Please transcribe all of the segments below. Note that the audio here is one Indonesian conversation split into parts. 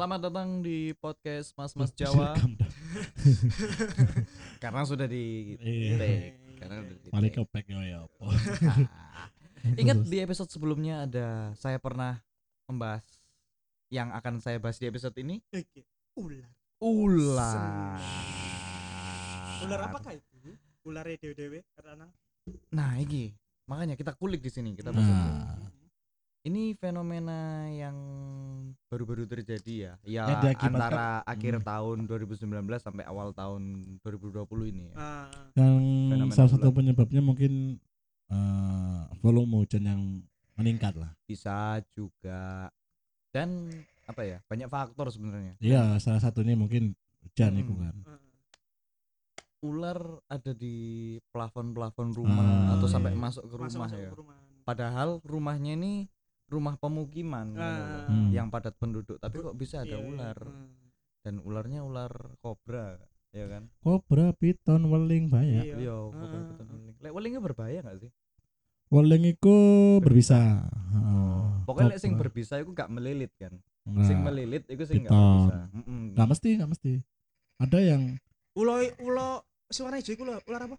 Selamat datang di podcast Mas Mas Jawa karena sudah di Iya. take. Karena udah di ke pack ya apa. Ingat di episode sebelumnya ada saya pernah membahas yang akan saya bahas di episode ini. Ular. ular. Ular apakah itu? Ular dewe-dewe karena Nah, ini makanya kita kulik di sini kita bahas. Nah, Ini fenomena yang baru-baru terjadi ya. Ya diakibatkan- antara akhir Hmm. tahun 2019 sampai awal tahun 2020 ini ya. Ah, yang Fenomena salah satu penyebabnya mungkin eh, volume hujan yang meningkat lah. bisa juga dan apa ya banyak faktor sebenarnya Iya, salah satunya mungkin hujan Hmm. itu kan. ah. ular ada di plafon-plafon rumah Ah, atau sampai iya. masuk ke rumah Masuk-masuk ya ke rumah. padahal rumahnya ini rumah pemukiman Ah. Hmm. yang padat penduduk tapi kok bisa ada Iya, iya. ular Ah. dan ularnya ular kobra ya kan Kobra, piton, weling banyak. Iya. iya kobra Ah. piton, weling lek welingnya berbahaya gak sih Weling itu berbisa. Heeh. pokoknya lek sing berbisa itu gak melilit kan Nggak. sing melilit itu sing gak Piton. berbisa Mm-mm. Nggak mesti, nggak mesti. Ada yang Ulo ulo suara hijau iku ular apa?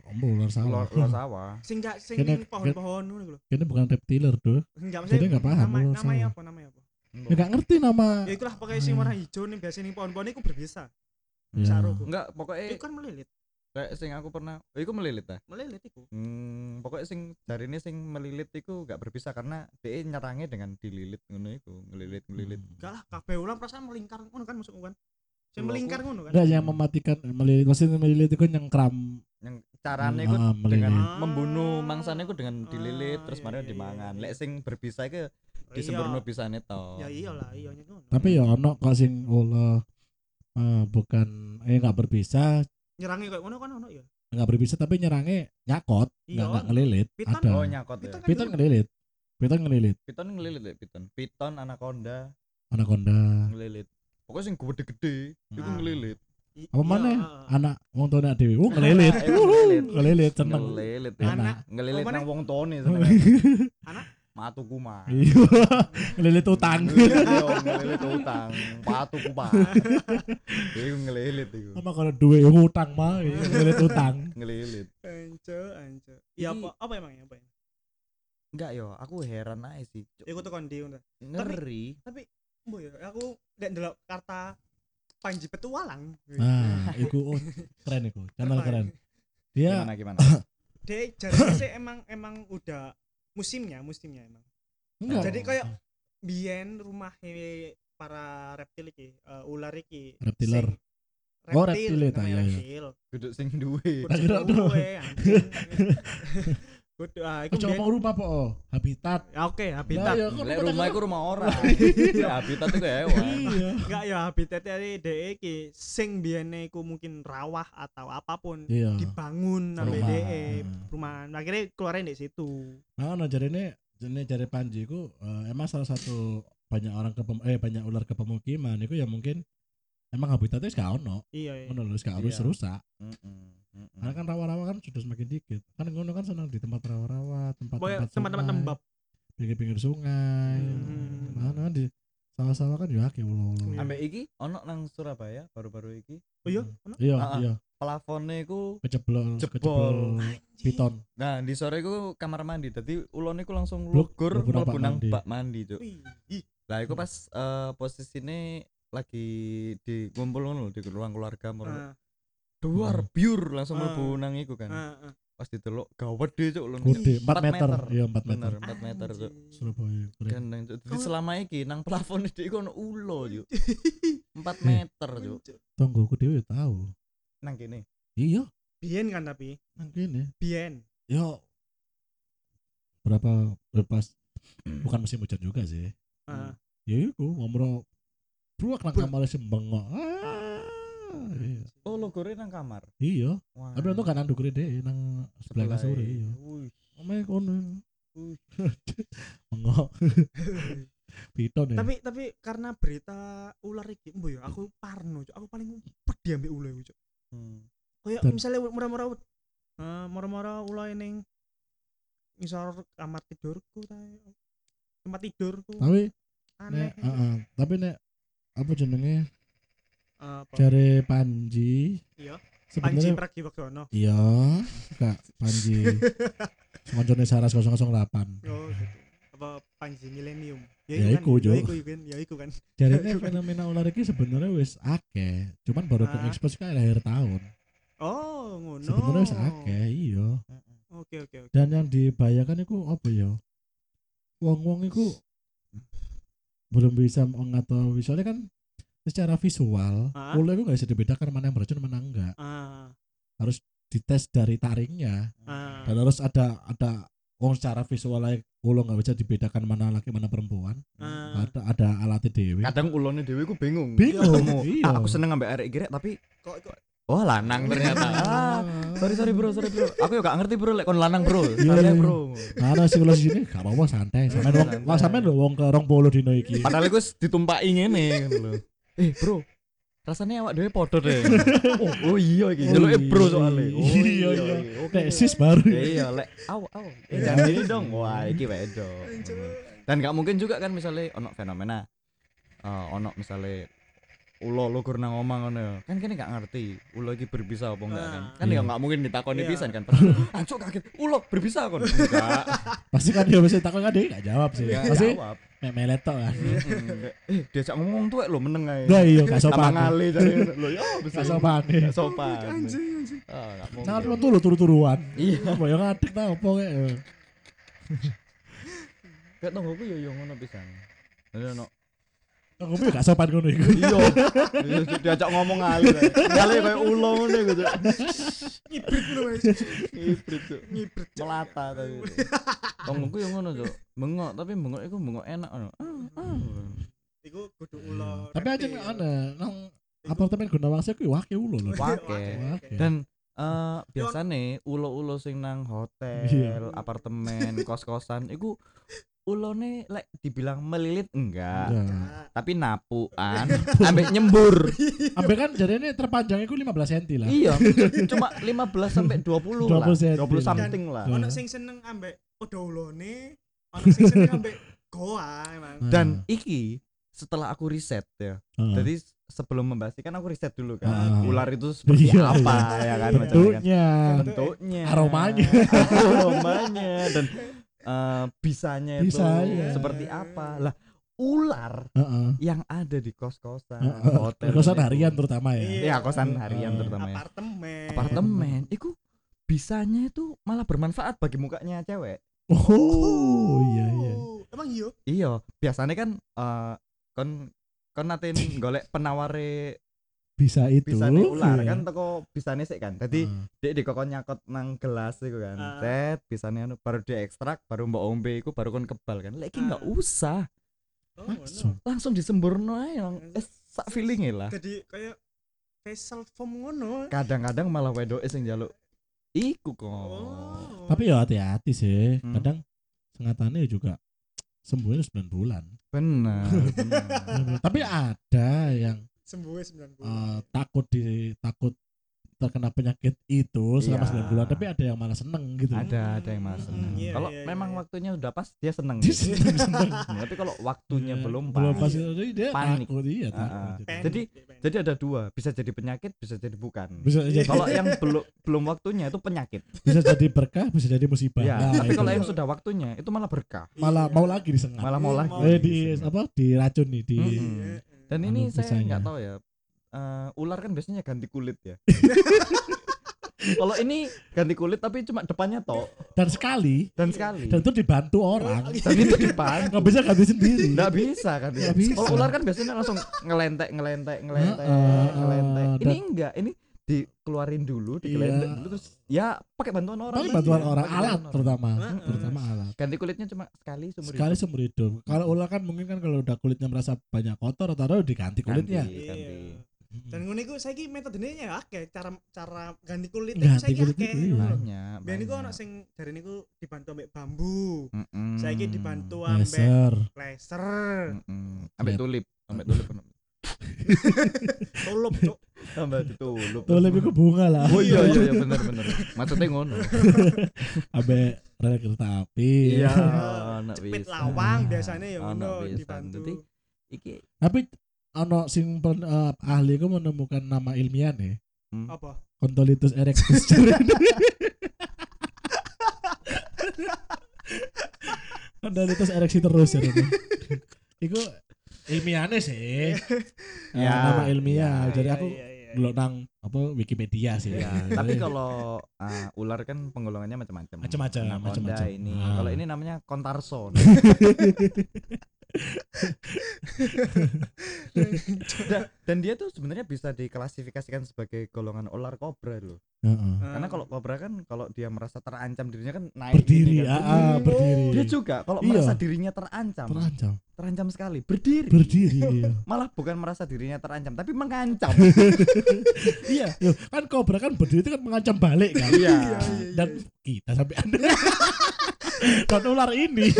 Oh, ular sawah. ular, ular sawah Sing gak sing Kene- pohon-pohon ngono iku lho. Ini bukan reptiler tuh. Enggak Jadi nggak paham, Nama, ular namanya sawah. apa? Namanya apa? Ya nggak ngerti nama. Ya itulah pokoknya sing Hmm. warna hijau nih biasa ning pohon-pohon iku berbisa. Ya. Saru. enggak pokoknya Itu kan melilit. kayak sing aku pernah oh, iku melilit ta Melilit iku. Hmm, pokoknya sing dari ini sing melilit iku gak berbisa karena dia nyerangnya dengan dililit ngono iku, ngelilit ngelilit. Hmm. Enggak lah, kabeh ular perasaan melingkar ngono kan masuk kan. Sing melingkar ngono kan. Enggak yang mematikan melilit maksudnya melilit itu yang kram Yang caranya Hmm, iku ah, dengan melilit. membunuh mangsanya iku dengan Ah, dililit terus iya, mari iya, iya, dimangan. iya. Lek sing berbisa iku Oh, disemburno iya. bisane to. Ya iyalah, iya ngono. tapi ya ono kok sing Allah eh, bukan eh nggak berbisa nyerangi kayak ngono kan ono ya. nggak berbisa tapi nyerangnya nyakot nggak Iya. nggak ngelilit Piton? ada Oh, nyakot ya. Piton kan piton gitu. ngelilit piton ngelilit Piton ngelilit lek piton. Piton anaconda anaconda ngelilit. Pokoknya sing gede-gede iku Ah. ngelilit. Apa iya, mana heeh. anak wong tuane dewi oh ngelilit ngelilit. seneng Ngelilit. Enak. Anak Ngelilit nang wong tone seneng. Anak? Matu kuma. iya ngelilit utang Iya, ngelilit utang. Patu kuma. Iku ngelilit iku. apa kalau duwe utang mah ngelilit utang Ngelilit. Anco, anco. Ya apa apa emang ya, apa ya? Enggak yo, aku heran aja sih. Iku tuh kondi. Ngeri. Tapi mbo ya aku nek ndelok karta Panji Petualang. nah iku oh, keren iku channel ya? keren dia Gimana gimana? Dek jarane sih emang emang udah musimnya, musimnya emang. enggak Jadi kayak biyen rumah para reptil iki, eh, ular iki. Reptiler. sing- Oh, reptil itu, namanya iya, iya. reptil. Duduk sing duwe. Kudu duwe. Kudu ah iku biyen- ngomong rumah po oh. habitat Ya oke, habitat. Lah, ya, Lek rumah rumah iku rumah orang. Ya habitat itu hewan. iya Enggak ya habitat dari DE iki sing biyene iku mungkin rawah atau apa pun iya dibangun Rumah. DE perumahan. Akhirnya keluarin di situ. Nah, no, ini jadi jari Panji ku eh, emang salah satu banyak orang ke eh banyak ular ke pemukiman itu ya mungkin emang habitatnya gak ono Iya. iya. ngono lho gak harus Iya. rusak Mm-mm, mm-mm. karena kan rawa-rawa kan sudah semakin dikit kan ngono kan senang di tempat rawa-rawa tempat-tempat tembap. pinggir-pinggir sungai Hmm. nah, nah, di sawah-sawah kan ya akeh ulo ulo Iya. Ambek iki ono nang Surabaya baru-baru iki Oh iya, ono? iya iya plafonnya iku keceblol Jebol. keceblol piton Nah, di sore iku kamar mandi. Dadi ulone iku langsung Blok, lugur mlebu nang mlebu bak mandi. Cuk. Ih, Lah iku pas eh, posisine lagi di ngumpul ngono di ruang keluarga moro. ah, Duar Hmm. biur langsung Ah. mlebu nang iku kan. ah, ah. Pas diteluk gawat deh, Cuk. gede 4 Empat meter meter. iya 4 meter Bener, 4 meter, Cuk. Surabaya. Gandeng, Cuk. Jadi selama iki nang plafon iki iku ono ulo, Cuk. 4 Eh. meter, Cuk. tonggoku dhewe tahu Nang kene. iya Biyen kan tapi, nang kene biyen. yo berapa lepas bukan musim hujan juga sih Ah. ya iku ngomro bruak nang kamar sembeng kok ah, iya. Oh, logore nang kamar. iya tapi gak nang dukure deh nang sebelah kasur iya omae kono Wih. mengok piton ya tapi tapi karena berita ular iki, mbo ya aku parno, Cuk. Aku paling pedih ambek ular iku, Cuk. Hmm. Kayak misalnya murah-murah eh murah-murah ular ning ngisor kamar tidurku ta. Tempat tidurku. tapi Aneh. nek heeh, tapi nek apa jenenge Apa? jare Panji Iya. Panji sebenarnya Pragiwaksono. iya kak Panji Koncone Saras 008 Oh, gitu. Apa Panji Millennium. Ya kan, iku, Jo. Ya iku kan, ya iku kan. Jarine fenomena ular iki sebenarnya wis akeh cuman baru Ah. expose kan akhir tahun Oh, ngono. sebenarnya wis akeh iya Oke, oke, oke. dan yang dibayangkan itu apa ya wong-wong itu belum bisa mengetahui. Soalnya kan secara visual Ah. ular itu nggak bisa dibedakan mana yang beracun mana enggak. Ah, dites dari taringnya. Ah. dan harus ada ada wong secara visual aja ulo nggak bisa dibedakan mana laki mana perempuan. Ah. ada ada alatnya dewi. Kadang ulone dhewe ku bingung. Bingung, iya. aku seneng ambek arek girek tapi Kok kok oh lanang ternyata. Ah sorry sorry bro sorry bro. Aku ya gak ngerti bro lek kon lanang bro. Iya, iya. bro. Mana sih ulo sini gak apa-apa santai. Sampean wong sampean lho wong ke rong polo dino iki. Padahal wis ditumpaki ngene lho. Eh bro rasanya awak dhewe podo deh. Oh, oh iya iki. Oh njeluke bro iya. soalnya oh Iya, iya. oke Nek sis baru. Iya lek aw aw. Eh jangan gini dong. Wah iki wedok. Dan gak mungkin juga kan misalnya ono fenomena eh ono misalnya ulo lo nang omah ngono ya. kan kene gak ngerti ulo iki berbisa apa enggak kan? Kan Iya. ya gak mungkin ditakoni Iya. pisan kan? Ancuk kaget ulo berbisa kon? Enggak. Pasti kan dia mesti takut kan dia gak jawab sih. Pasti jawab. mek melet tok kan. Eh diajak ngomong tuh lo meneng ae. Lah iya gak sopan. Ngali jadi lo ya bisa gak sopan. Gak sopan. Anjing anjing. ah gak mungkin. sangat turu turu-turuan. Iya. Mbak yang ngadek tau apa kayak gak tau aku ya yo ngono pisan. Ada gak sopan ngono iku. iya Di- diajak ngomong ngali ngali kayak ulo ngono gitu Ngibrit ibrit tuh Ngibrit. Cok. melata tadi tonggoku yang ngono tuh bengok tapi bengok itu bengok enak ngono. Iku kudu ulo. Tapi aja ada nang apartemen Gunawangsa kuwi wake ulo lho. Wake. Dan eh biasane ulo-ulo sing nang hotel, Iya. apartemen, kos-kosan iku ulone lek dibilang melilit enggak, Enggak. tapi napuan ambek nyembur. Ambil kan jadinya terpanjang itu 15 cm lah. iya, cuma 15 sampai 20 lah. 20 cm. 20 something lah. Dan- Ono sing seneng ambek podo ulone, ono sing seneng ambek goa emang. Nah. Dan iki setelah aku riset ya. Heeh. Jadi sebelum membahas ini kan aku riset dulu kan. Ah. Ular itu seperti Iya, apa iya. ya kan macamnya kan. bentuknya bentuknya Aromanya. aromanya dan eh, bisanya itu Bisanya. seperti apa lah ular Heeh. yang ada di kos-kosan Heeh. hotel kosan itu. harian terutama ya. Iya, kosan harian Heeh. terutama ya. Apartemen. apartemen itu bisanya itu malah bermanfaat bagi mukanya cewek Oh, iya iya. Emang iya? iya biasanya kan eh, kon kon natin golek penaware Bisa itu. bisane ular iya. kan teko bisane sik kan dadi Heeh. dia dikokon nyakot nang gelas itu kan Ah. set bisane anu baru diekstrak baru mbok ombe iku baru kon kebal kan lek iki nggak Ah. usah Oh, Langsung. ngono. langsung disemburno ae lang eh, sak feelinge lah Jadi kayak facial foam ngono. kadang-kadang malah wedoke sing njaluk iku kok Oh. Tapi ya hati-hati sih. Hmm. Kadang sengatannya juga sembuhnya 9 bulan. benar benar. Tapi ada yang sembuh 9 bulan. eh, takut di takut terkena penyakit itu selama Iya. 9 bulan tapi ada yang malah seneng gitu ada ada yang malah Hmm, seneng iya, kalau iya, memang iya. waktunya udah pas dia seneng Dia seneng seneng tapi kalau waktunya Iya, belum belum pas pas itu jadi dia Panik. takut iya takut gitu. Pen- Jadi- pen. jadi ada dua bisa jadi penyakit bisa jadi bukan bisa jadi kalau yang belum belum waktunya itu penyakit bisa jadi berkah bisa jadi musibah ya Nah, tapi itu. kalau yang sudah waktunya itu malah berkah malah Iya. mau lagi disengat malah mau Iya, lagi eh di apa diracun nih di Mm-mm. Dan Anu ini saya bisanya. nggak tahu ya eh, ular kan biasanya ganti kulit ya? Kalau ini ganti kulit tapi cuma depannya tok dan sekali. Dan sekali. Dan itu dibantu orang. Dan itu dibantu. Nggak bisa ganti sendiri. Nggak bisa kan bisa. kalau ular kan biasanya langsung ngelentek ngelentek ngelentek Heeh, ngelentek. heeh, ini enggak ini dikeluarin dulu digelentek Iya. dulu terus ya pakai bantuan orang pakai bantuan Iya, orang pakai alat bantuan terutama Heeh. terutama alat ganti kulitnya cuma sekali seumur sekali hidup. seumur hidup kalau ular kan mungkin kan kalau udah kulitnya merasa banyak kotor atau diganti kulitnya Ganti, ganti. Iya. Dan ngono iku saiki metodenya ya akeh cara cara ganti kulit Ganti saiki kulit akeh. itu, iya. banyak Biyen iku banyak. ono sing dari niku dibantu ambek bambu. Mm-mm. Saiki dibantu ambek laser laser. Mm-mm. ambek Lihat. tulip ambek tulip Tolop, Cuk. ambek ditulip tulip itu bunga lah oh iya iya iya bener bener maksudnya ngono abe rel kereta api iya anak Cepit bisa lawang biasanya ya Ono ngono dibantu. Jadi, iki tapi ono sing pen, eh, ahli ku menemukan nama ilmiah nih Hmm. Apa? Contolitus erectus. Contolitus ereksi terus ya. Iku ilmiahnya sih. Eh, Ya, nama ilmiah. ya, Jadi Iya, aku iya, iya. belum nang apa Wikipedia sih. Ya, tapi kalau ah, ular kan penggolongannya macam-macam. Macam-macam, Anaconda macam-macam. ini. Ah. Kalau ini namanya kontarson. dan, dan dia tuh sebenarnya bisa diklasifikasikan sebagai golongan ular kobra loh. Heeh. Karena kalau kobra kan kalau dia merasa terancam dirinya kan naik berdiri, ini kan. ah, ah, berdiri. Dia juga kalau Iya. merasa dirinya terancam, Terancam. terancam sekali, berdiri. Berdiri. iya. Malah bukan merasa dirinya terancam, tapi mengancam. iya, Yo, kan kobra kan berdiri itu kan mengancam balik kan. Iya. Dan kita sampai anda dan ular ini,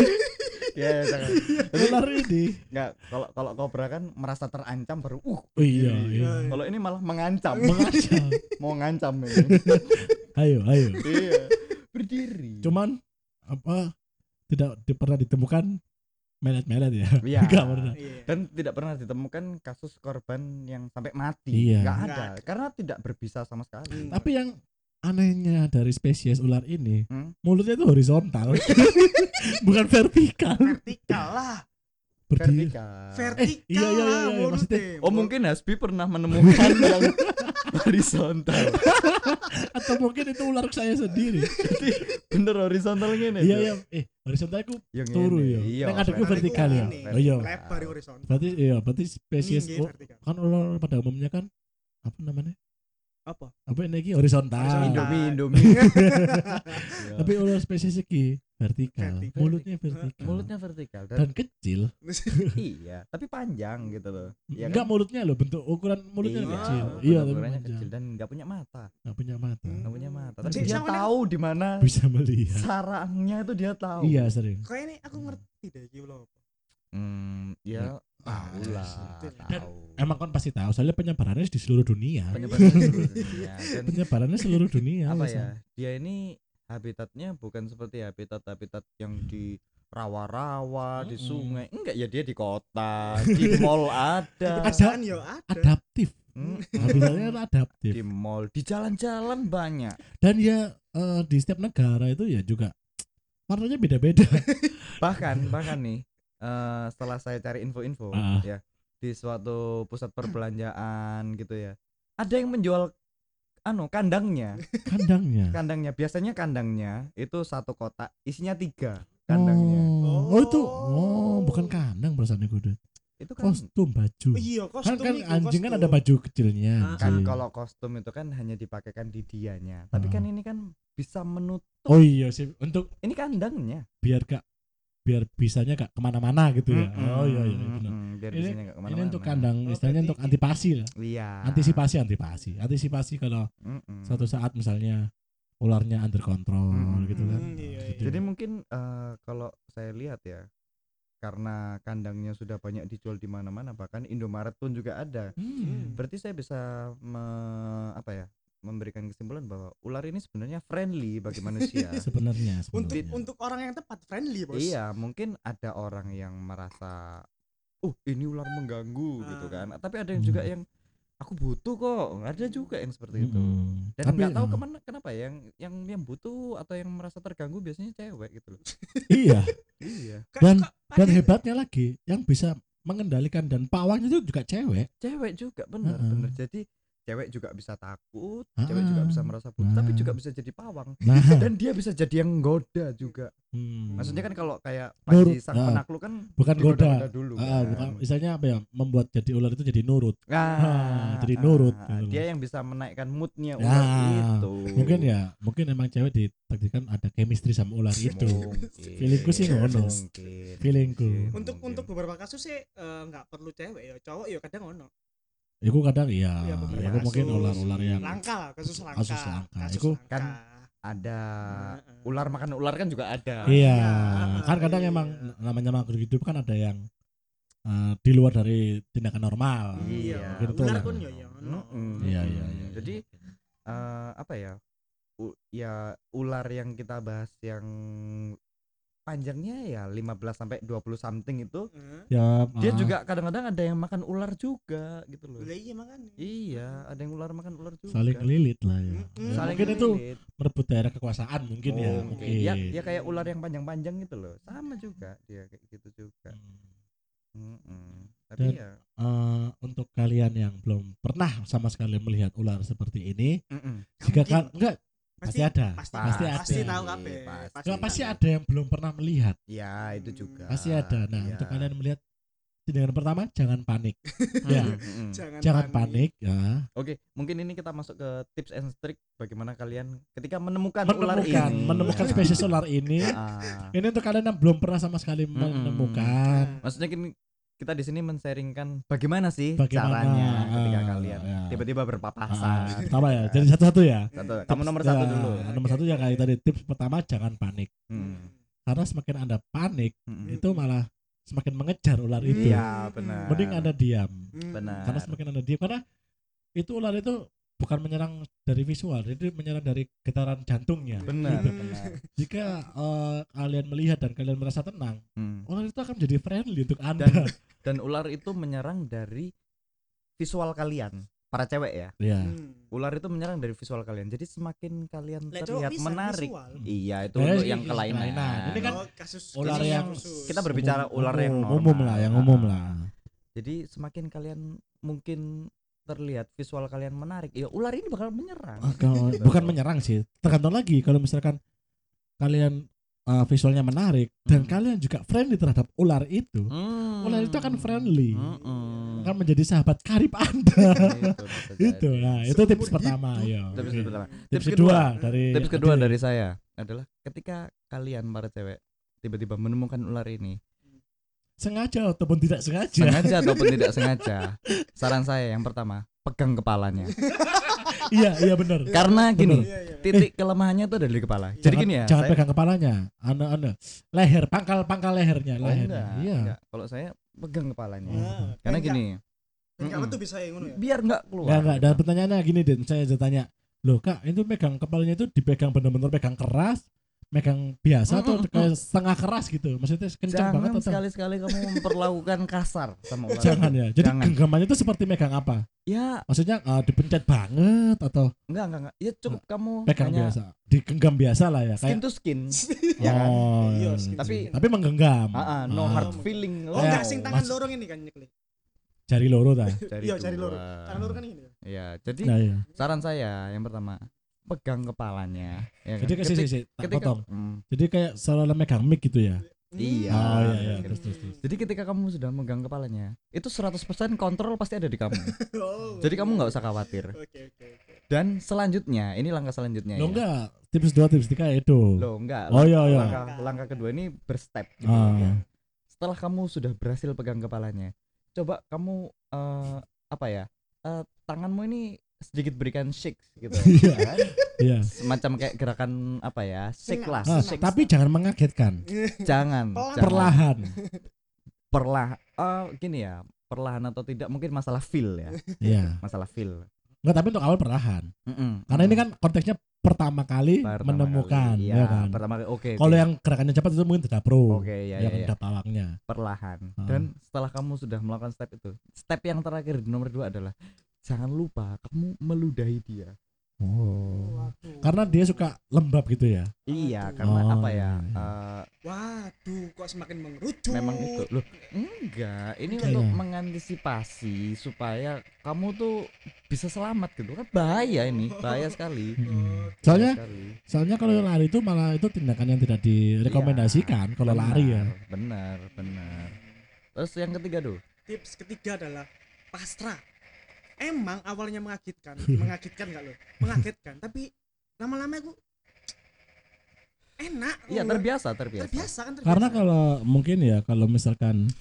Ya, jangan. Ular ini. enggak kalau kalau kobra kan merasa terancam baru uh. Oh iya, berdiri. iya. Kalau ini malah mengancam. Mengancam. Mau ngancam ini. Ayo, ayo. iya. Berdiri. Cuman apa tidak di- pernah ditemukan melet-melet ya. Iya. Enggak pernah. Iya. dan tidak pernah ditemukan kasus korban yang sampai mati. Iya. Nggak Nggak ada ada. karena tidak berbisa sama sekali. Hmm. Tapi yang anehnya dari spesies ular ini, Hmm? mulutnya itu horizontal. Bukan vertikal. Vertikal lah. Berdiri. Vertikal. Vertikal iya, iya, iya, lah iya, mulutnya. Oh mungkin Hasbi pernah menemukan yang horizontal. Atau mungkin itu ular saya sendiri. Jadi bener horizontal gini. Iya, iya. Eh, horizontal itu Yang turu ini. ya. Iya. Yang adekku Karena vertikal ya. ini, Oh iya. Lebar horizontal. Berarti iya, berarti spesies oh, kan ular pada umumnya kan apa namanya? Apa? Apa ini horizontal. Horizontal. Indomie, Indomie. Iya. Tapi ular spesies iki vertikal. Vertikal. Mulutnya vertikal. mulutnya vertikal dan, dan kecil. iya, tapi panjang gitu loh. Iya Enggak kan? mulutnya loh, bentuk ukuran mulutnya Iya, kecil. Iya, tapi ukurannya panjang. kecil dan nggak punya mata. Nggak punya mata. Hmm. Nggak punya mata. Tapi dia tahu di mana Bisa melihat. sarangnya itu dia tahu. Iya, sering. Kayak ini aku ngerti deh iki lho. Hmm, ya Ah, tahu lah, tahu. Emang kan pasti tahu, soalnya penyebarannya di seluruh dunia. penyebaran seluruh dunia dan Penyebarannya seluruh dunia. apa ya? Dia ini habitatnya bukan seperti habitat-habitat yang di rawa-rawa, di Mm-mm. sungai. Enggak ya dia di kota, di mall ada. Pedesaan ya ada. Adaptif. Mm, Habitatnya adaptif. di mall, di jalan-jalan banyak. Dan ya eh, di setiap negara itu ya juga warnanya beda-beda. Bahkan bahkan nih eh, setelah saya cari info-info Ah. ya di suatu pusat perbelanjaan gitu ya. Ada yang menjual anu kandangnya. Kandangnya. Kandangnya biasanya kandangnya itu satu kotak isinya tiga kandangnya. Oh, oh itu oh bukan kandang perasaan itu deh. Itu kan Kostum baju. Iya, Kan kostum kan iku, anjing kan kostum. ada baju kecilnya. Ah, kan anjing. kalau kostum itu kan hanya dipakaikan di dianya. Tapi Ah. kan ini kan bisa menutup. Oh iya sih untuk Ini kandangnya. biar gak biar bisanya gak ke mana-mana gitu ya. Mm-mm, Oh iya iya benar. mm-mm, Biar Ini- bisanya nggak Ini untuk kandang Oh, istilahnya untuk antipasi lah. Iya. Antisipasi antisipasi. Antisipasi kalau Mm-mm. suatu saat misalnya ularnya under control Mm-mm. gitu kan. Hmm, iya, iya. Gitu. Jadi mungkin eh, kalau saya lihat ya karena kandangnya sudah banyak dijual di mana-mana bahkan Indomaret pun juga ada. Hmm. Berarti saya bisa me- apa ya? Memberikan kesimpulan bahwa ular ini sebenarnya friendly bagi manusia. Sebenarnya Untuk sebenarnya. untuk orang yang tepat friendly, Bos. iya, mungkin ada orang yang merasa uh ini ular mengganggu gitu Ah. kan. Tapi ada yang juga Hmm. yang aku butuh kok. Ada juga yang seperti itu. Mm-mm. Dan Tapi nggak tahu eh, ke mana kenapa ya, yang yang yang butuh atau yang merasa terganggu biasanya cewek gitu loh. iya. iya. Dan- kok Dan hebatnya lagi yang bisa mengendalikan dan pawangnya itu juga cewek. cewek juga bener Heeh. bener jadi cewek juga bisa takut cewek juga bisa merasa butuh tapi nah. juga bisa jadi pawang Nah, dan dia bisa jadi yang goda juga hmm. maksudnya kan kalau kayak Nurut, Panji sang ah. penakluk kan bukan goda. dulu Ah, kan. bukan misalnya apa ya membuat jadi ular itu jadi nurut. Ah, jadi nurut ah, gitu loh. dia yang bisa menaikkan moodnya Ya, ular itu Mungkin ya, mungkin emang cewek ditakdirkan ada chemistry sama ular itu. Feelingku sih ngono. Mungkin. Feelingku. Untuk Mungkin. untuk beberapa kasus sih eh, nggak perlu cewek ya, cowok ya kadang ono. Iku kadang iya, Iya, beberapa iku mungkin ular-ular yang Langka kasus langka. Kasus langka. Kasus Iku langka. kan ada ular makan ular kan juga ada Iya, Iya, kan kadang iya. emang namanya makhluk hidup kan ada yang eh, di luar dari tindakan normal. Iya, ular pun ya ya. Mm-mm. Iya, iya, iya. Jadi eh, apa ya? U- ya ular yang kita bahas yang panjangnya ya 15 sampai 20 something itu Heeh. Ya, dia ah. juga kadang-kadang ada yang makan ular juga gitu loh. Lah iya makanya. Iya, ada yang ular makan ular juga. saling lilit lah ya. Ya, Saling mungkin itu lilit. merebut daerah kekuasaan mungkin ya, Oh, mungkin. Ya, ya kayak ular yang panjang-panjang gitu loh. Sama juga dia kayak gitu juga. Hmm. Mm-mm. Tapi Dan- ya Eh, untuk kalian yang belum pernah sama sekali melihat ular seperti ini, mm-mm. jika mungkin. kan enggak pasti ada. Pasti, Pasti pasti, ada. tahu kabeh. Pasti. Pasti ada yang belum pernah melihat. ya itu juga. Pasti ada. Nah, Iya. untuk kalian melihat tindakan pertama jangan panik. ya. Jangan, jangan panik ya. Oke, mungkin ini kita masuk ke tips and trick bagaimana kalian ketika menemukan, ular Menemukan ini. menemukan Ya. spesies ular ini. Ah. Ini untuk kalian yang belum pernah sama sekali menemukan. Maksudnya gini, kita di sini men-sharingkan bagaimana sih Bagaimana, caranya ketika ah, kalian ya. tiba-tiba Ah, berpapasan. pertama ya, jadi satu-satu ya. Satu, kamu nomor Tips- satu ya, dulu. Nomor satu ya kayak tadi tips pertama jangan panik. Hmm. Karena semakin anda panik Mm-mm. itu malah semakin mengejar ular itu. Iya, benar. Mending anda diam. Hmm. Benar. Karena semakin anda diam karena itu ular itu bukan menyerang dari visual, itu menyerang dari getaran jantungnya. benar, Hmm. benar. Jika eh, kalian melihat dan kalian merasa tenang, Hmm. ular itu akan menjadi friendly untuk anda. Dan dan ular itu menyerang dari visual kalian, para cewek ya. ya. Hmm. Ular itu menyerang dari visual kalian. Jadi semakin kalian cowok terlihat bisa menarik. visual. Iya, itu Eh, untuk ini yang kelainan. kelainan. Ini kan Oh, kasus ular yang- khusus. kita berbicara Umum- ular yang umum, normal. umum lah, yang umum Ah. lah. Jadi semakin kalian mungkin terlihat visual kalian menarik, ya ular ini bakal menyerang. Ah, kalau- Gitu. bukan menyerang sih, tergantung lagi kalau misalkan kalian uh, visualnya menarik dan Hmm. kalian juga friendly terhadap ular itu, Hmm. ular itu akan friendly, Mm-mm. akan menjadi sahabat karib anda. Itu bisa itu, nah itu tips pertama ya. Tips Oke. pertama. Tips, Tips kedua, dari Tips kedua dari saya adalah ketika kalian para cewek tiba-tiba menemukan ular ini, sengaja ataupun tidak sengaja. sengaja ataupun tidak sengaja, saran saya yang pertama, pegang kepalanya. iya, iya benar. Karena gini, Iya, iya. titik kelemahannya itu ada di kepala. Jadi Jangan- gini ya, Jangan saya- pegang kepalanya. Anu anu leher, pangkal pangkal lehernya, Oh, lehernya. enggak, Iya. enggak. Kalau saya pegang kepalanya. Ah, Karena ben gini, nggak- ben nggak Mm-mm. metu bisa yang ngono ya. biar enggak keluar. Enggak enggak. Dan pertanyaannya gini, Den. Saya aja tanya, loh kak, itu pegang kepalanya itu dipegang benar-benar pegang keras, megang biasa atau Mm-mm, kayak setengah keras gitu? Maksudnya kencang banget Jangan atau? sekali-sekali kamu memperlakukan kasar sama ular. Jangan ya. Jadi Jangan. genggamannya itu seperti megang apa? Ya, Maksudnya eh, dipencet banget atau enggak enggak enggak. Ya cukup kamu pegang hanya biasa? Digenggam biasa lah ya skin kayak. to skin. ya kan? Oh, Iya, skin Tapi- tapi menggenggam. Ah, ah, no Ah. hard feeling. Oh, Ya, enggak sing tangan mas- lorong ini kan nyekli. Jari loro ta. Iya, cari loro. Tangan loro kan ini. Iya, jadi Nah, iya. saran saya yang pertama pegang kepalanya. Ya kan? Jadi kayak sih Ketik- sih, tak ketika- potong. Hmm, Jadi kayak seolah-olah megang mic gitu ya. Iya. Oh iya iya. Gitu. Terus terus terus. Jadi ketika kamu sudah megang kepalanya, itu 100% kontrol pasti ada di kamu. Oh. Jadi kamu nggak usah khawatir. Oke, oke, oke. Dan selanjutnya, ini langkah selanjutnya Lo ya. enggak tips dua tips tiga itu. Loh, enggak. Oh iya iya. Langkah, langkah kedua ini berstep gitu. Ah. ya. Setelah kamu sudah berhasil pegang kepalanya, coba kamu eh, apa ya? eh, tanganmu ini sedikit berikan shake gitu. Iya. ya kan? Iya. Semacam kayak gerakan apa ya? Shake lah. Ah, shake. tapi jangan mengagetkan. jangan. Perlahan. perlah eh, gini ya perlahan atau tidak mungkin masalah feel ya Iya. masalah feel Enggak, tapi untuk awal perlahan. Mm-mm. Karena ini kan konteksnya pertama kali Pertama menemukan, kali, ya iya, kan. pertama kali oke Kalau oke. yang gerakannya cepat itu mungkin tidak pro. oke ya, yang ya, ya. pawangnya. perlahan Ah. dan setelah kamu sudah melakukan step itu step yang terakhir nomor dua adalah jangan lupa kamu meludahi dia Oh. Waduh. Karena dia suka lembab gitu ya. iya Waduh. karena Oh, apa ya iya, eh, Waduh, kok semakin mengerucut. memang itu loh enggak ini Iya. untuk mengantisipasi supaya kamu tuh bisa selamat gitu kan bahaya ini bahaya sekali. Bahaya Soalnya sekali. soalnya kalau lari itu malah itu tindakan yang tidak direkomendasikan kalau Benar, lari ya. benar benar terus yang ketiga tuh Tips ketiga adalah pasrah. Emang awalnya mengagetkan, mengagetkan enggak lo? Mengagetkan, tapi lama-lama aku enak. iya terbiasa terbiasa Terbiasa kan terbiasa. Karena kalau mungkin ya kalau misalkan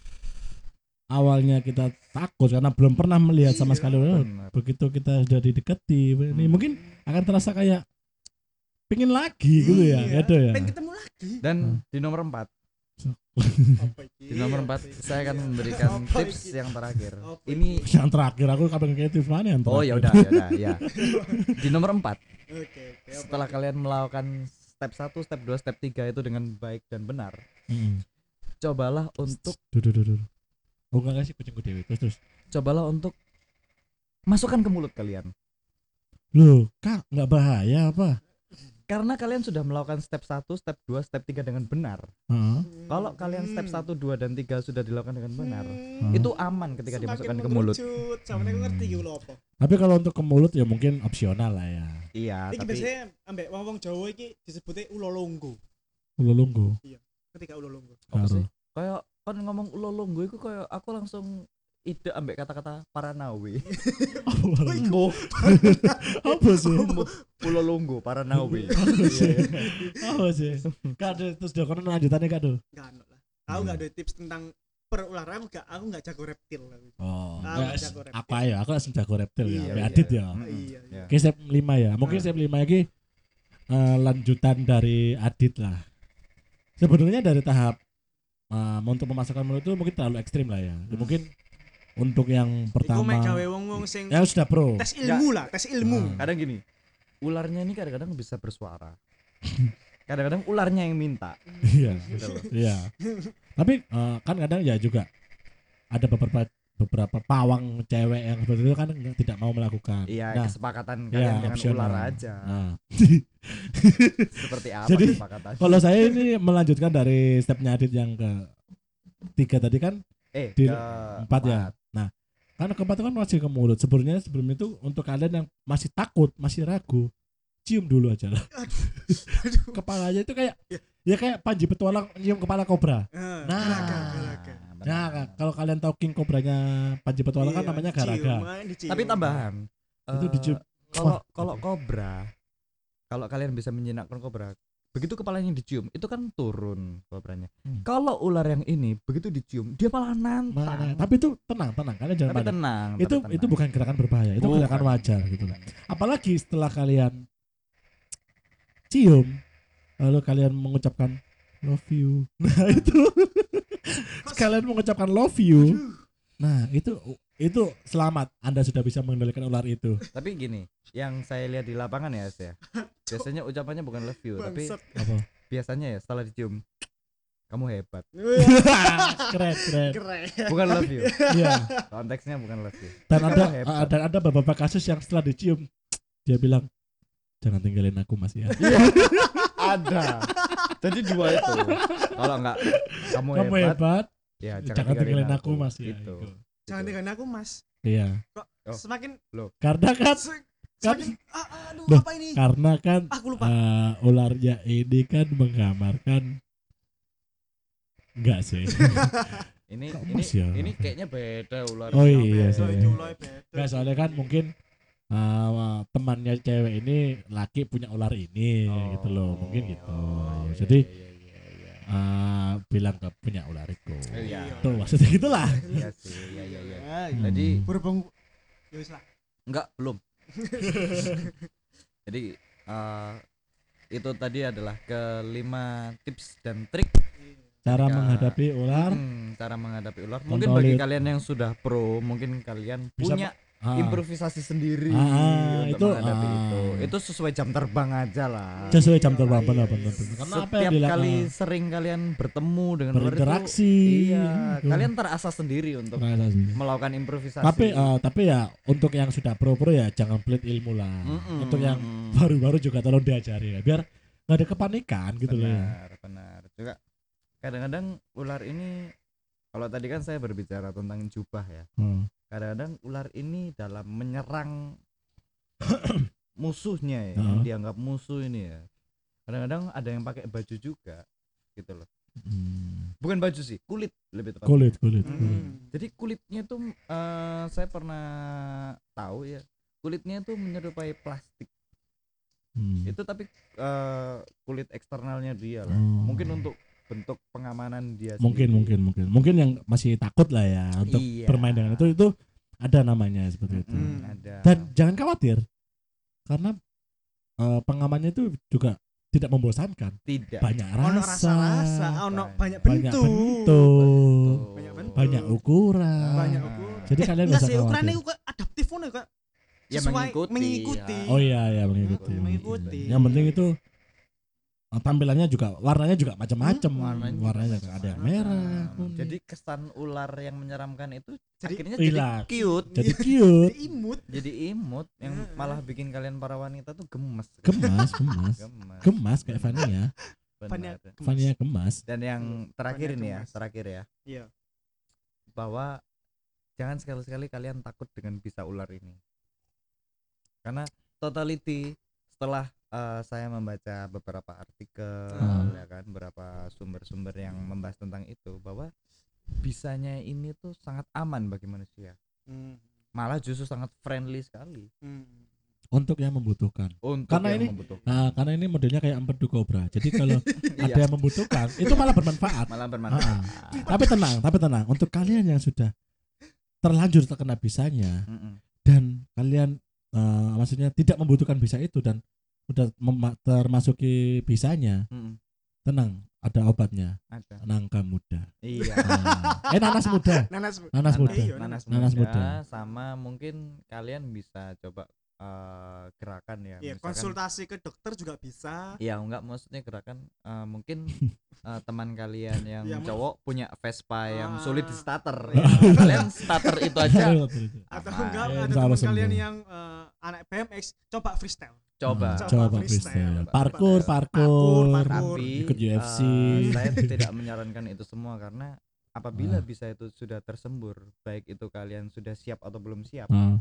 awalnya kita takut karena belum pernah melihat sama Iya, sekali oh, benar. begitu kita sudah didekati ini Hmm. mungkin akan terasa kayak pingin lagi gitu ya Iya, gitu ya Pengen ketemu lagi. dan di nomor empat di nomor empat saya akan memberikan Apa tips yang terakhir Apa ini yang terakhir aku kapan kayak tips mana yang oh terakhir ya udah ya udah ya di nomor empat Oke, oke. apa setelah iki? kalian melakukan step 1, step 2, step 3 itu dengan baik dan benar, Mm. cobalah untuk Duh, duh, duh, duh. Oh enggak sih kucingku dewi terus terus. cobalah untuk masukkan ke mulut kalian. Loh, kak nggak bahaya apa? Karena kalian sudah melakukan step 1, step 2, step 3 dengan benar. Heeh. Kalau kalian step 1, 2 dan 3 sudah dilakukan dengan benar, Hmm. itu aman ketika Semakin dimasukkan ke mulut. Sama ngerti Hmm. gitu apa. Tapi kalau untuk ke mulut ya mungkin opsional lah ya. Iya, Iki tapi biasanya ambek wong-wong Jawa iki disebutnya ulo longgo. Ulo lunggu. Ketika ulo longgo. apa sih? Kayak kan ngomong ulo longgo itu kayak aku langsung ide ambek kata-kata paranawe. Mbo, Apa sih? ulo longgo paranawe. Apa sih? Iya. Apa sih? Kak Dul, terus dong kono lanjutannya Kak Dul. Enggak ono lah. Aku enggak ada tips tentang perolahraga enggak aku enggak jago reptil aku. Oh, Ah, enggak, jago reptil. apa ya? Aku langsung jago reptil ya. Iya, iya, Adit ya. Mm, Iya, iya. ya. Oke, step 5 ya. Mungkin Ah. step 5 lagi eh, lanjutan dari Adit lah. Sebenarnya dari tahap eh, untuk memasukkan mulut itu mungkin terlalu ekstrim lah ya. Hmm. Mungkin untuk yang Iku pertama mek gawe wong-wong sing yang sudah pro. tes ilmu lah, tes ilmu. Ah. Kadang gini, ularnya ini kadang-kadang bisa bersuara. Kadang-kadang ularnya yang minta. Iya. Gitu loh. Iya. Tapi eh, kan kadang ya juga ada beberapa beberapa pawang cewek yang seperti itu kan tidak mau melakukan. Iya, Nah, kesepakatan ya, kalian dengan opsional. ular aja. Nah, Seperti apa Jadi, kesepakatan? kalau saya ini melanjutkan dari stepnya Adit yang ke tiga tadi kan eh, di ke empat ya. Karena keempat itu kan masih ke mulut. Sebenarnya sebelum itu untuk kalian yang masih takut, masih ragu, cium dulu aja lah. Aduh. Kepalanya itu kayak Ya. ya kayak Panji petualang cium kepala kobra. Nah, Nah. garaga, garaga. benar. Nah, kalau kalian tahu king kobranya Panji petualang kan Iya, namanya garaga. Tapi tambahan. Itu eh, dicium. Kalau Wah. kalau kobra, kalau kalian bisa menjinakkan kobra, begitu kepalanya dicium, itu kan turun kobranya. Hmm. Kalau ular yang ini begitu dicium, dia malah nantang. Mana? Tapi itu tenang, tenang. Kalian jangan Tapi panik. tenang. itu tapi tenang. itu bukan gerakan berbahaya itu Bukan. gerakan wajar gitu apalagi setelah kalian cium lalu kalian mengucapkan love you nah itu kalian mengucapkan love you nah itu itu selamat anda sudah bisa mengendalikan ular itu Tapi gini, yang saya lihat di lapangan ya, Mas, ya. Biasanya ucapannya bukan love you, tapi apa biasanya ya setelah dicium kamu hebat. keren keren Keren. Bukan love you. ya Konteksnya bukan love you. dan ada Hebat. dan ada beberapa kasus yang setelah dicium dia bilang jangan tinggalin aku mas ya Ada. Jadi dua itu. Kalau enggak kamu, kamu hebat, hebat ya jangan, tinggalin aku, mas ya Gitu. gitu. Jangan dengan aku, Mas. iya Kok Oh. semakin karena kan kan- ah, ah, aduh Loh, apa ini? karena kan Aku lupa. eh, ularnya ini kan menggambarkan enggak sih Ini Kok ini ya? ini kayaknya beda ular. Oh iya, Beda, iya. loh, beda. enggak soalnya kan mungkin eh, temannya cewek ini laki punya ular ini gitu loh mungkin gitu iya, jadi iya, iya, iya. eh, bilang ke punya ular itu Iya. tuh maksudnya gitulah Iya sih, iya iya iya. Ah, Hmm. Jadi berhubung ya wis lah. enggak belum. Jadi eh, itu tadi adalah kelima tips dan trik cara Ketika- menghadapi ular hmm, cara menghadapi ular. Mungkin bagi kalian yang sudah pro, mungkin kalian Bisa punya ah, improvisasi sendiri Ah, untuk itu, menghadapi ah. itu. Itu sesuai jam terbang aja lah. sesuai jam terbang benar benar benar. karena apa yang Setiap kali ah, sering kalian bertemu dengan ular itu, berinteraksi iya, gitu. kalian terasa sendiri untuk Terasa sendiri. melakukan improvisasi. tapi eh, tapi ya untuk yang sudah pro pro ya jangan pelit ilmu lah Mm-mm, untuk yang baru-baru juga tolong diajari ya biar nggak ada kepanikan gitu loh ya. benar benar juga kadang-kadang ular ini kalau tadi kan saya berbicara tentang jubah ya Hmm. Kadang-kadang ular ini dalam menyerang musuhnya ya Heeh. yang dianggap musuh ini ya kadang-kadang ada yang pakai baju juga gitu loh Hmm. bukan baju sih kulit lebih tepat kulit kulit, Hmm. kulit. jadi kulitnya tuh eh, saya pernah tahu ya kulitnya tuh menyerupai plastik Hmm. itu tapi eh, kulit eksternalnya dia lah Oh. mungkin untuk bentuk pengamanan dia mungkin sendiri. mungkin mungkin mungkin yang masih takut lah ya untuk Iya. bermain dengan itu itu ada namanya seperti itu Mm, Hmm. ada dan jangan khawatir karena eh, pengamannya itu juga tidak membosankan tidak banyak Ono rasa rasa-rasa, ono Banyak- banyak banyak bentuk. bentuk Banyak bentuk. banyak ukuran Banyak ukuran. Jadi kalian nggak sih ukurannya adaptif ya Sesuai mengikuti mengikuti. ya. oh iya ya mengikuti Hmm, mengikuti. yang penting itu tampilannya juga warnanya juga macam-macam. Hmm, warnanya warnanya, juga ada yang merah, kuning. jadi kesan ular yang menyeramkan itu Jadi akhirnya jadi cute. jadi cute, Jadi imut. Jadi imut yang Heeh. malah bikin kalian para wanita tuh gemes. Gemas, gemas, gemes. Gemas kayak Vania benar gemes. Vania gemas. dan yang terakhir ini ya terakhir ya. Iya. Bahwa jangan sekali-sekali kalian takut dengan bisa ular ini. Karena totality setelah eh, saya membaca beberapa artikel Hmm. ya kan beberapa sumber-sumber yang membahas tentang itu bahwa bisanya ini tuh sangat aman bagi manusia Hmm. malah justru sangat friendly sekali Hmm. Untuk yang membutuhkan. untuk Karena yang ini- membutuhkan Nah, karena ini modelnya kayak empedu kobra. Jadi kalau ada Iya, yang membutuhkan, itu malah bermanfaat. malah bermanfaat Tapi tenang, tapi tenang. Untuk kalian yang sudah terlanjur terkena bisanya dan kalian eh, maksudnya tidak membutuhkan bisa itu dan udah termasuki bisanya, Mm-mm. tenang, ada obatnya. ada Nangka muda. iya Nah, eh nanas muda. nanas Nanas muda. Iya, nanas, Nanas muda, muda. sama mungkin kalian bisa coba eh, gerakan ya Iya, konsultasi ke dokter juga bisa ya enggak maksudnya gerakan eh, mungkin eh, teman kalian yang Ya, cowok punya Vespa yang Ah. sulit di starter Iya. kalian starter itu aja atau Aman. enggak ada teman kalian yang eh, anak BMX coba freestyle coba Hmm, Coba coba freestyle. freestyle. Coba- Parkour, coba- parkour. parkour, parkour. tapi Ikut UFC. eh, saya tidak menyarankan itu semua karena apabila Ah. bisa itu sudah tersembur baik itu kalian sudah siap atau belum siap Ah,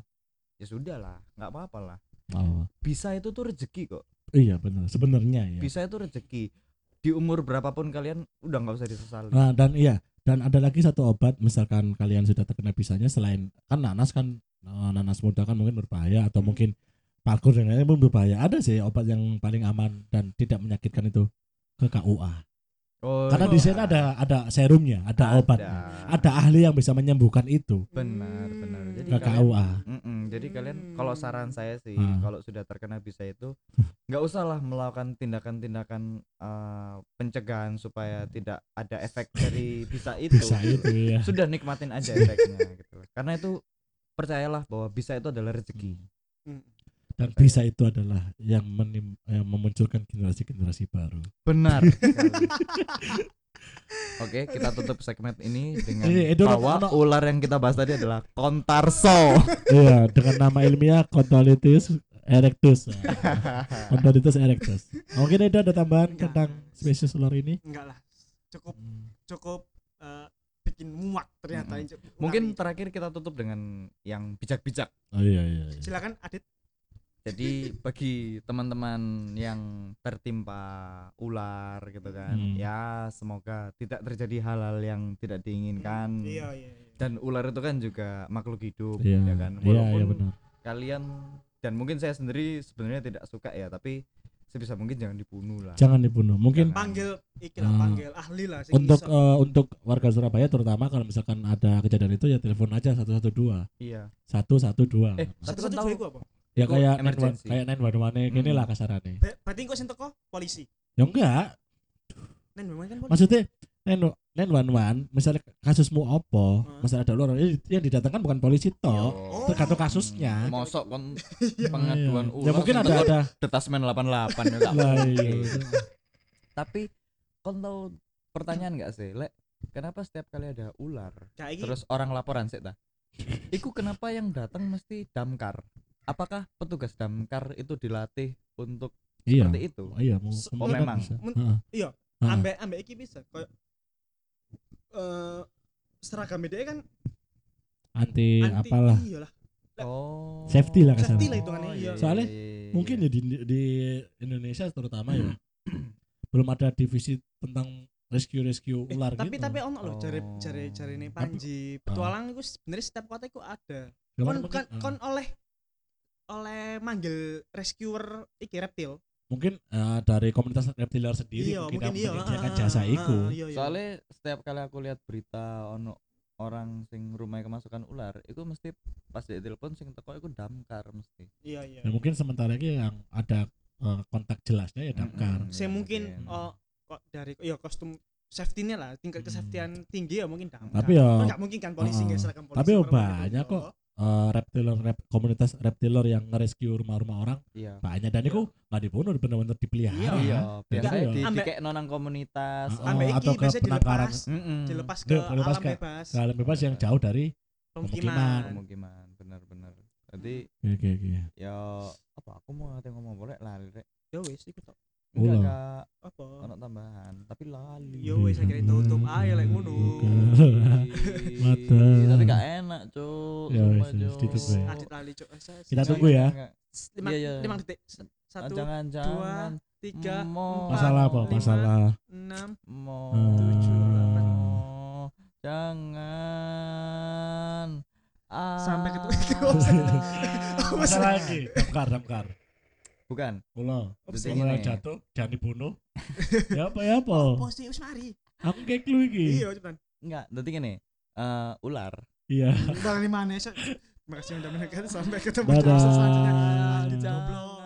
ya sudahlah nggak apa-apa lah oh. bisa itu tuh rezeki kok Iya benar. Sebenarnya ya. bisa itu rezeki di umur berapapun kalian udah nggak usah disesali Nah, dan iya, dan ada lagi satu obat misalkan kalian sudah terkena bisanya selain kan nanas kan eh, nanas muda kan mungkin berbahaya atau Hmm. mungkin parkour dan lain-lain pun berbahaya. Ada sih obat yang paling aman dan tidak menyakitkan itu ke KUA. oh, Karena di sana ada ada serumnya, ada, obatnya. Ada ahli yang bisa menyembuhkan itu benar benar jadi ke kalian- KUA. Mm-mm, jadi kalian Hmm. kalau saran saya sih Ah. kalau sudah terkena bisa itu nggak usah lah melakukan tindakan-tindakan eh, pencegahan supaya tidak ada efek dari bisa itu Bisa itu ya. sudah nikmatin aja efeknya gitu karena itu percayalah bahwa bisa itu adalah rezeki Hmm. Dan bisa itu adalah yang, menim- yang memunculkan generasi-generasi baru. benar. Oke, kita tutup segmen ini dengan Iya, itu bahwa ular yang kita bahas tadi adalah kontarso. iya, dengan nama ilmiah Contolitis erectus. Contolitis erectus. Mungkin itu ada tambahan Enggak. tentang spesies ular ini? enggak lah cukup cukup eh, bikin muak ternyata ular Mungkin terakhir kita tutup dengan yang bijak-bijak. Oh iya iya. iya. silakan Adit Jadi bagi teman-teman yang tertimpa ular gitu kan, Hmm. ya semoga tidak terjadi hal-hal yang tidak diinginkan. iya iya, iya. Dan ular itu kan juga makhluk hidup, Iya, ya kan. iya, Walaupun iya benar. kalian dan mungkin saya sendiri sebenarnya tidak suka ya, tapi sebisa mungkin jangan dibunuh lah. Jangan dibunuh. Mungkin Jangan. panggil iki lah Ah. panggil ahli lah untuk iso. eh, untuk warga Surabaya terutama kalau misalkan ada kejadian itu ya telepon aja 112. Iya. 112. Eh, tapi Satu kan satu tahu dua iku apa ya kayak emergency. kayak 911 gini Hmm. lah kasarannya. Be- berarti kok sing teko polisi Ya enggak, nen memang kan polisi maksudnya 911 misalnya kasusmu opo, Hmm. misalnya ada ular yang didatangkan bukan polisi toh. Oh. tergantung kasusnya. Mosok kon Iya. pengaduan Iya. ular. Ya mungkin ada ada detasmen 88 ya nggak lah mungkin. iya. Tapi kon tahu pertanyaan nggak sih, Lek? Kenapa setiap kali ada ular, terus orang laporan sih ta? Iku kenapa yang datang mesti damkar? Apakah petugas damkar itu dilatih untuk Iya. seperti itu? Oh, iya, mau oh, memang. bisa. Men- Heeh. iya, ambek ambek iki bisa kayak eh seragam dia kan anti, anti apalah. iya lah Lah, Oh. Safety lah Safety kesannya. lah hitungannya, iya. Soalnya iya, Mungkin ya di, di Indonesia terutama ya belum ada divisi tentang rescue rescue Eh, ular tapi gitu. tapi ono loh cari Oh. cari cari ini Panji petualang itu sebenarnya setiap kota itu ada kon kan eh, kon oleh oleh manggil rescuer iki reptil mungkin eh, dari komunitas reptiliar sendiri iya mungkin, mungkin yang iya menyediakan jasa iku. iya, iya. Soalnya setiap kali aku lihat berita ono orang sing rumahnya kemasukan ular, itu mesti pas dia telepon sing teko iku damkar mesti. iya iya Ya, mungkin sementara ini yang ada eh, kontak jelasnya ya damkar. Mm-mm. saya Iya, mungkin mungkin. oh kok dari ya kostum safety-nya lah tingkat Hmm. kesafetian tinggi ya mungkin damkar Tapi ya- nggak mungkin kan polisi nggak seragam polisi tapi ya banyak kok. Eh, reptiler rep, komunitas reptiler yang nge-rescue rumah-rumah orang Iya. banyak dan itu nggak dibunuh bener-bener dipelihara Iya, Jadi biasanya ya. di dikek nonang komunitas. Oh, iki atau ke penangkaran. dilepas dilepas ke Dia dilepas alam ke- bebas ke alam bebas yang jauh dari pemukiman pemukiman bener-bener. Jadi oke oke ya apa aku mau ngomong boleh lali rek. yo wis iku tok Enggak kak, apa ono tambahan, tapi lali. Yo wis akhirnya tutup aja lek ngono. Mata. Tapi gak enak, Cuk. Ya wis, Cuk. ditutup ya. Adit lali cok Kita tunggu ya. lima Iya, iya. lima detik S- satu jangan jangan tiga Mau. empat, masalah apa lima, masalah enam Hmm. Tujuh, delapan. jangan Sampai ketemu. Ah. masalah lagi damkar damkar bukan. Jadi Ulo gini. jatuh jangan dibunuh ya apa ya apa? Apa sih wis mari. Aku kayak clue iki. Iya cepetan enggak nanti gini eh ular. Iya. Balik mana sih? Makasih udah mendengar sampai ketemu di episode selanjutnya goblok